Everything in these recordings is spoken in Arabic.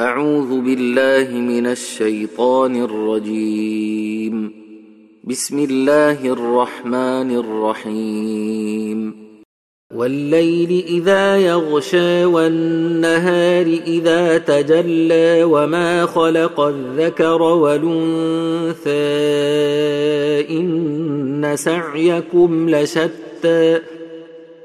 أعوذ بالله من الشيطان الرجيم. بسم الله الرحمن الرحيم. والليل إذا يغشى والنهار إذا تجلى وما خلق الذكر والأنثى إن سعيكم لشتى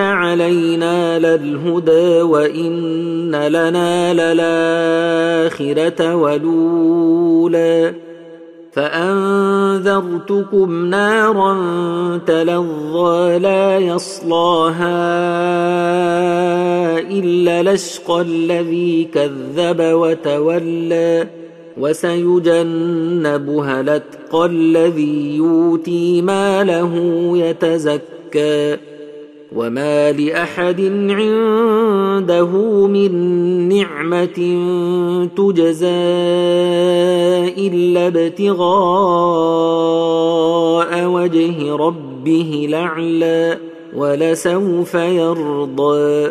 ان علينا للهدى وان لنا للاخره ولولا فانذرتكم نارا تلظى لا يصلاها الا لشقى الذي كذب وتولى وسيجنبها الاتقى الذي يؤتي ماله يتزكى وما لاحد عنده من نعمه تجزى الا ابتغاء وجه ربه الاعلى ولسوف يرضى